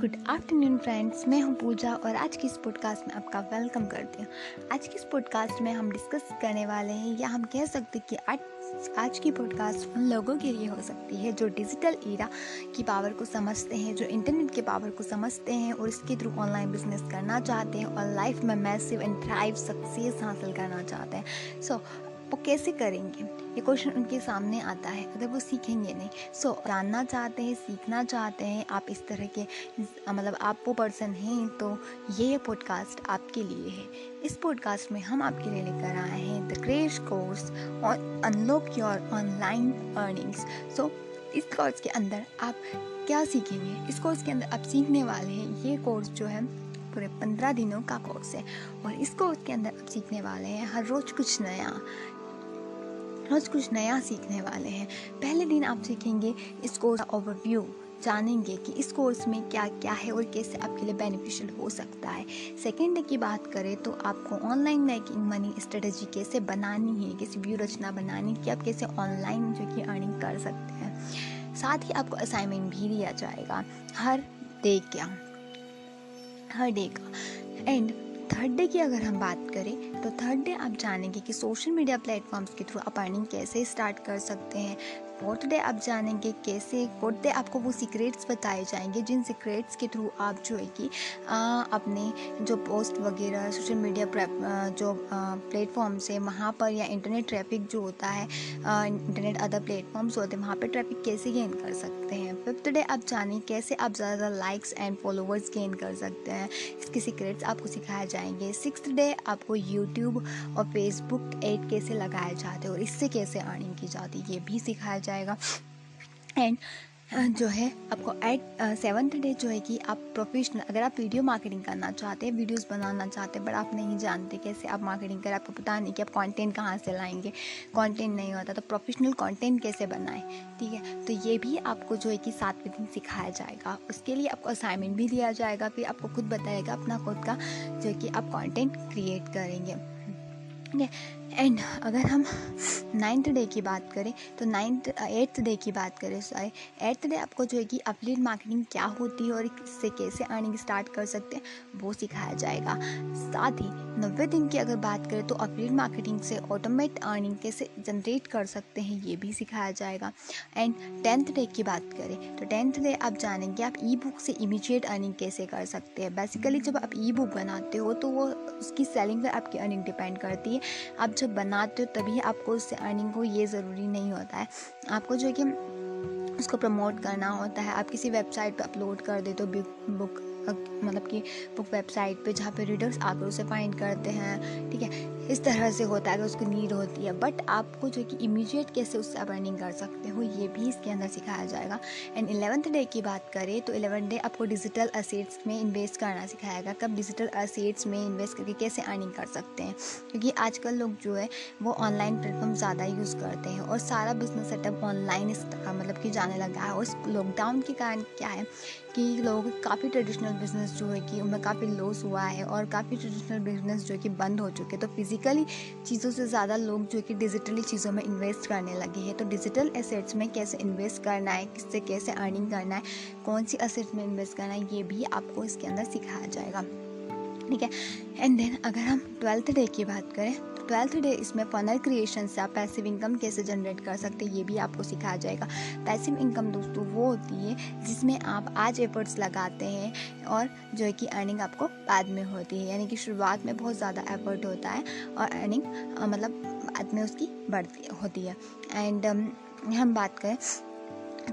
Good afternoon friends मैं हूँ पूजा और आज की इस पॉडकास्ट में आपका वेलकम करती हूँ। आज की इस पॉडकास्ट में हम डिस्कस करने वाले हैं या हम कह सकते हैं कि आज आज की पॉडकास्ट उन लोगों के लिए हो सकती है जो डिजिटल ईरा की पावर को समझते हैं जो इंटरनेट के पावर को समझते हैं और इसके थ्रू ऑनलाइन बिज़नेस करना चाहते हैं और लाइफ में मैसिव एंड थ्राइव सक्सेस हासिल करना चाहते हैं। सो so, वो कैसे करेंगे? ये क्वेश्चन उनके सामने आता है अगर वो सीखेंगे नहीं। सो so, जानना चाहते हैं सीखना चाहते हैं आप इस तरह के मतलब आप वो पर्सन हैं तो ये पॉडकास्ट आपके लिए है। इस पॉडकास्ट में हम आपके लिए लेकर आए हैं the crash course on unlock your online earnings so इस कोर्स के अंदर आप क्या सीखेंगे? इस कोर्स के अंदर आप सीखने वाले हैं ये कोर्स जो है पूरे पंद्रह दिनों का कोर्स है। और इस कोर्स के अंदर आप सीखने वाले हैं हर रोज़ कुछ नया। रोज़ कुछ नया सीखने वाले हैं। पहले दिन आप सीखेंगे इस कोर्स का ओवरव्यू जानेंगे कि इस कोर्स में क्या क्या है और कैसे आपके लिए बेनिफिशियल हो सकता है। सेकेंड डे की बात करें तो आपको ऑनलाइन मेकिंग मनी स्ट्रेटजी कैसे बनानी है, कैसे व्यू रचना बनानी कि आप कैसे ऑनलाइन जो कि अर्निंग कर सकते हैं। साथ ही आपको असाइनमेंट भी दिया जाएगा। हर डे क्या हर डे का। एंड थर्ड डे की अगर हम बात करें तो थर्ड डे आप जानेंगे कि सोशल मीडिया प्लेटफॉर्म्स के थ्रू आप अर्निंग कैसे स्टार्ट कर सकते हैं फोर्थ डे आप जानेंगे कैसे फोर्थ डे आपको वो सीक्रेट्स बताए जाएँगे, जिन सीक्रेट्स के थ्रू आप जो है कि अपने जो पोस्ट वगैरह सोशल मीडिया जो प्लेटफॉर्म्स है, वहाँ पर या इंटरनेट ट्रैफ़िक जो होता है इंटरनेट अदर प्लेटफॉर्म्स होते हैं, वहाँ पर ट्रैफ़िक कैसे गेन कर सकते हैं। फिफ्थ डे आप जानें कैसे आप ज़्यादा लाइक्स एंड फॉलोवर्स गेन कर सकते हैं। इसके सीक्रेट्स आपको सिखाए जाएँगे। सिक्स डे आपको यूट्यूब और फेसबुक एड कैसे लगाए जाते हैं और इससे कैसे अर्निंग की जाती है, ये भी सिखाया जाएगा। एंड जो है, आपको एट सेवन्थ डे जो है कि आप प्रोफेशनल अगर आप वीडियो मार्केटिंग करना चाहते हैं वीडियोस बनाना चाहते हैं, बट आप नहीं जानते कैसे आप मार्केटिंग करें, आपको पता नहीं कि आप कंटेंट कहाँ से लाएँगे। कंटेंट नहीं होता तो प्रोफेशनल कंटेंट कैसे बनाएँ? ठीक है? तो ये भी आपको जो है कि सातवें दिन सिखाया जाएगा। उसके लिए आपको असाइनमेंट भी दिया जाएगा, फिर आपको खुद बताएगा अपना खुद का जो कि आप कॉन्टेंट क्रिएट करेंगे। ठीक है? एंड अगर हम नाइन्थ डे की बात करें तो नाइन्थ एट्थ डे की बात करें सॉरी एट्थ डे आपको जो है कि अपलीड मार्केटिंग क्या होती है और इससे कैसे अर्निंग स्टार्ट कर सकते हैं, वो सिखाया जाएगा। साथ ही नब्बे दिन की अगर बात करें तो अपलीड मार्केटिंग से ऑटोमेट अर्निंग कैसे जनरेट कर सकते हैं, ये भी सिखाया जाएगा। एंड टेंथ डे की बात करें तो टेंथ डे आप जानेंगे आप ई बुक से इमीजिएट अर्निंग कैसे कर सकते हैं। बेसिकली जब आप ई बुक बनाते हो तो वो उसकी सेलिंग पर आपकी अर्निंग डिपेंड करती है। आप जब बनाते हो तभी आपको उससे अर्निंग हो ये ज़रूरी नहीं होता है। आपको जो है कि उसको प्रमोट करना होता है। आप किसी वेबसाइट पर अपलोड कर दे तो बुक मतलब कि बुक वेबसाइट पे जहाँ पे रीडर्स आकर उसे फाइंड करते हैं, ठीक है? इस तरह से होता है, अगर उसको नीड होती है। बट आपको जो कि इमीडिएट कैसे उससे आप अर्निंग कर सकते हो, ये भी इसके अंदर सिखाया जाएगा। एंड इलेवंथ डे की बात करें तो इलेवन डे आपको डिजिटल असेट्स में इन्वेस्ट करना सिखाया सिखाएगा कब डिजिटल असेट्स में इन्वेस्ट करके कैसे अर्निंग कर सकते हैं? क्योंकि आजकल लोग जो है, वो ऑनलाइन प्लेटफॉर्म ज़्यादा यूज़ करते हैं और सारा बिज़नेस सेटअप ऑनलाइन मतलब कि जाने लगा है। और लॉकडाउन के कारण क्या है कि लोग काफ़ी ट्रेडिशनल बिज़नेस जो है कि उनमें काफ़ी लॉस हुआ है और काफ़ी ट्रेडिशनल बिज़नेस जो है कि बंद हो चुके हैं। तो फिज़िकली चीज़ों से ज़्यादा लोग जो कि डिजिटली चीज़ों में इन्वेस्ट करने लगे हैं। तो डिजिटल एसेट्स में कैसे इन्वेस्ट करना है, किससे कैसे अर्निंग करना है, कौन सी असेट्स में इन्वेस्ट करना है, ये भी आपको इसके अंदर सिखाया जाएगा। ठीक है? एंड देन अगर हम ट्वेल्थ डे की बात करें ट्वेल्थ डे, इसमें फनल क्रिएशन से आप पैसिव इनकम कैसे जनरेट कर सकते हैं, ये भी आपको सिखाया जाएगा। पैसिव इनकम दोस्तों, वो होती है जिसमें आप आज एफर्ट्स लगाते हैं और जो है कि अर्निंग आपको बाद में होती है, यानी कि शुरुआत में बहुत ज़्यादा एफर्ट होता है और अर्निंग मतलब बाद में उसकी बढ़ती, होती है। एंड हम बात करें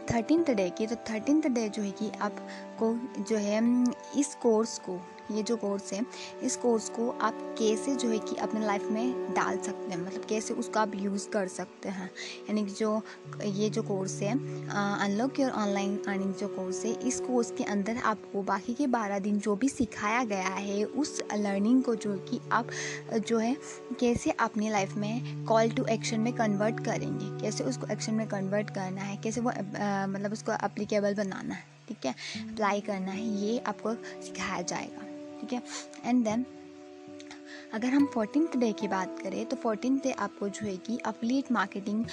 थर्टीनथ डे की तो थर्टीनथ डे जो है कि आपको जो है इस कोर्स को ये जो कोर्स है इस कोर्स को आप कैसे जो है कि अपने लाइफ में डाल सकते हैं मतलब कैसे उसका आप यूज़ कर सकते हैं। यानी कि जो ये जो कोर्स है अनलॉक योर ऑनलाइन अर्निंग जो कोर्स है इस कोर्स के अंदर आपको बाकी के बारह दिन जो भी सिखाया गया है उस लर्निंग को जो कि आप जो है कैसे अपनी लाइफ में कॉल टू एक्शन में कन्वर्ट करेंगे कैसे उसको एक्शन में कन्वर्ट करना है कैसे वो आ, मतलब उसको अप्लीकेबल बनाना है ठीक है? अप्लाई करना है ये आपको सिखाया जाएगा। ठीक है? एंड देन अगर हम फोर्टीन डे की बात करें तो फोर्टीन डे आपको जो है कि अफिलिएट मार्केटिंग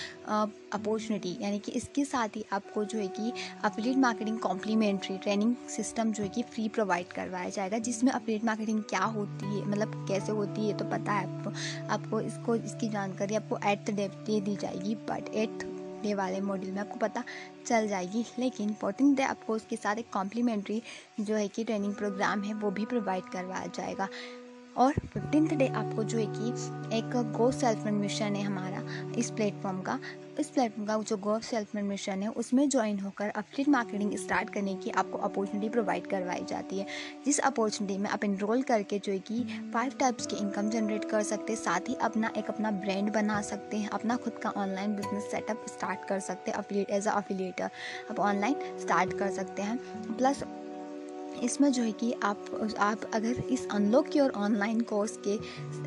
अपॉर्चुनिटी यानी कि इसके साथ ही आपको जो है कि affiliate marketing complimentary training system जो है कि फ्री प्रोवाइड करवाया जाएगा, जिसमें अफिलिएट मार्केटिंग क्या होती है मतलब कैसे होती है तो पता है आपको। आपको इसको, इसकी जानकारी आपको एट द दे दी जाएगी बट एट डे वाले मॉड्यूल में आपको पता चल जाएगी। लेकिन फोर्टीन डे आपको उसके साथ एक कॉम्प्लीमेंट्री जो है कि ट्रेनिंग प्रोग्राम है, वो भी प्रोवाइड करवाया जाएगा। और फिफ्टींथ डे आपको जो है कि एक गो सेल्फ मिशन है हमारा इस प्लेटफॉर्म का। इस प्लेटफॉर्म का जो गो सेल्फ मिशन है, उसमें ज्वाइन होकर अपडेट मार्केटिंग स्टार्ट करने की आपको अपॉर्चुनिटी प्रोवाइड करवाई जाती है। जिस अपॉर्चुनिटी में आप इनरोल करके जो है कि फाइव टाइप्स की इनकम जनरेट कर सकते हैं, साथ ही अपना एक अपना ब्रांड बना सकते हैं, अपना खुद का ऑनलाइन बिज़नेस सेटअप स्टार्ट कर सकते हैं एज अ आप ऑनलाइन स्टार्ट कर सकते हैं। प्लस इसमें जो है कि आप आप अगर इस अनलॉक की और ऑनलाइन कोर्स के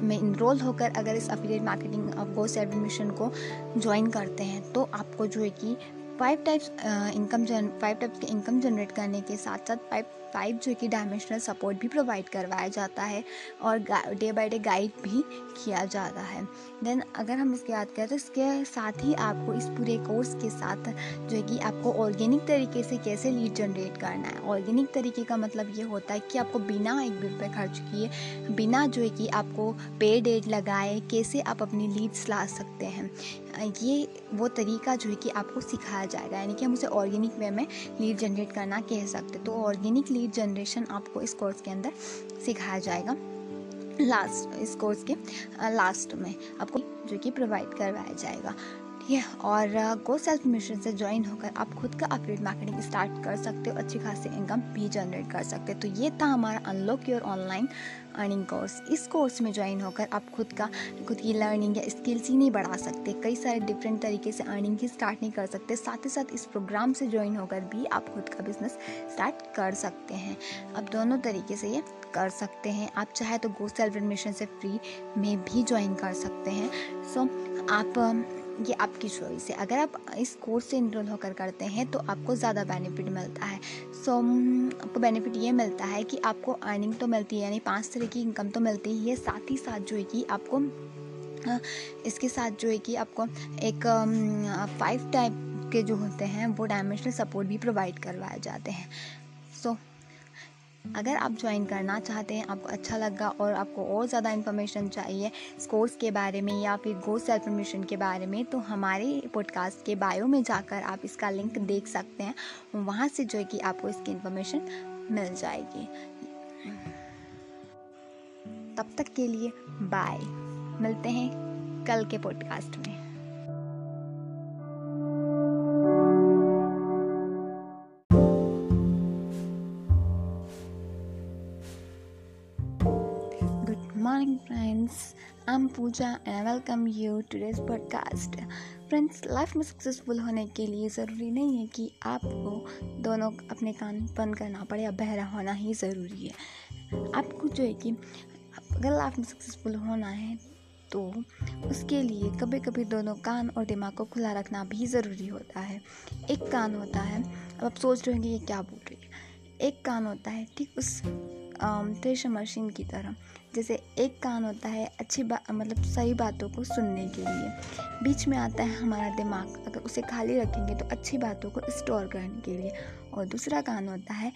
में इनरोल होकर अगर इस अफिलिएट मार्केटिंग कोर्स एडमिशन को ज्वाइन करते हैं तो आपको जो है कि फाइव टाइप्स इनकम जन फाइव टाइप्स के इनकम जनरेट करने के साथ साथ फाइव फाइव जो कि डायमेंशनल सपोर्ट भी प्रोवाइड करवाया जाता है और डे बाय डे गाइड भी किया जाता है। देन अगर हम इसकी बात करें तो इसके साथ ही आपको इस पूरे कोर्स के साथ जो है कि आपको ऑर्गेनिक तरीके से कैसे लीड जनरेट करना है। ऑर्गेनिक तरीके का मतलब ये होता है कि आपको बिना एक रुपये खर्च किए, बिना जो है कि आपको पेड एड लगाए कैसे आप अपनी लीड्स ला सकते हैं। ये वो तरीका जो है कि आपको सिखाया जाएगा। यानी कि हम उसे ऑर्गेनिक वे में लीड जनरेट करना कह सकते तो ऑर्गेनिक लीड जनरेशन आपको इस कोर्स के अंदर सिखाया जाएगा। लास्ट इस कोर्स के लास्ट में आपको जो कि प्रोवाइड करवाया जाएगा। है और गो सेल्फ मिशन से ज्वाइन होकर आप खुद का अपडेट मार्केटिंग स्टार्ट कर सकते हो अच्छी खासी इनकम भी जनरेट कर सकते हो। तो ये था हमारा unlock your online earning course इस कोर्स में ज्वाइन होकर आप खुद का खुद की लर्निंग या स्किल्स ही नहीं बढ़ा सकते। कई सारे डिफरेंट तरीके से अर्निंग ही स्टार्ट नहीं कर सकते। साथ ही साथ इस प्रोग्राम से ज्वाइन होकर भी आप खुद का बिज़नेस स्टार्ट कर सकते हैं। अब दोनों तरीके से ये कर सकते हैं। आप चाहे तो गो सेल्फ एडमिशन से फ्री में भी ज्वाइन कर सकते हैं। सो so, आप ये आपकी चॉइस है। अगर आप इस कोर्स से इनरोल होकर करते हैं तो आपको ज़्यादा बेनिफिट मिलता है। सो so, आपको बेनिफिट ये मिलता है कि आपको अर्निंग तो मिलती है यानी पाँच तरह की इनकम तो मिलती ही है। साथ ही साथ जो है कि आपको इसके साथ जो है कि आपको एक फाइव टाइप के जो होते हैं वो डायमेंशनल सपोर्ट भी प्रोवाइड करवाए जाते हैं। सो so, अगर आप ज्वाइन करना चाहते हैं, आपको अच्छा लगा और आपको और ज़्यादा इन्फॉर्मेशन चाहिए इस कोर्स के बारे में या फिर गो सेल्फ मिशन के बारे में तो हमारे पॉडकास्ट के बायो में जाकर आप इसका लिंक देख सकते हैं। वहाँ से जो है कि आपको इसकी इन्फॉर्मेशन मिल जाएगी। तब तक के लिए बाय मिलते हैं कल के पॉडकास्ट में। I'm and welcome you you to friends life में सक्सेसफुल होने के लिए ज़रूरी नहीं है कि आपको दोनों अपने कान बंद करना पड़े या बहरा होना ही ज़रूरी है। आपको जो है कि अगर लाइफ में सक्सेसफुल होना है तो उसके लिए कभी कभी दोनों कान और दिमाग को खुला रखना भी ज़रूरी होता है। एक कान होता है, अब आप सोच रहे होंगे ये क्या बोल रही है? एक कान होता है, ठीक उस थ्रेशर मशीन की तरह। जैसे एक कान होता है अच्छी बात मतलब सही बातों को सुनने के लिए। बीच में आता है हमारा दिमाग, अगर उसे खाली रखेंगे तो अच्छी बातों को स्टोर करने के लिए। और दूसरा कान होता है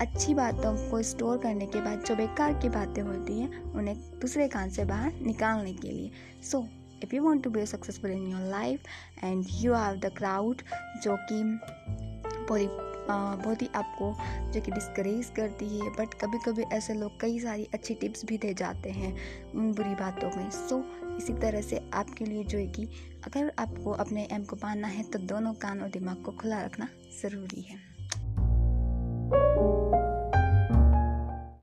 अच्छी बातों को स्टोर करने के बाद जो बेकार की बातें होती हैं, उन्हें दूसरे कान से बाहर निकालने के लिए। So if you want to be successful in your life and you have the crowd जो कि पूरी बहुत ही आपको जो कि डिस्करेज करती है बट कभी कभी ऐसे लोग कई सारी अच्छी टिप्स भी दे जाते हैं उन बुरी बातों में। सो so, इसी तरह से आपके लिए जो है कि अगर आपको अपने एम को पाना है तो दोनों कान और दिमाग को खुला रखना ज़रूरी है।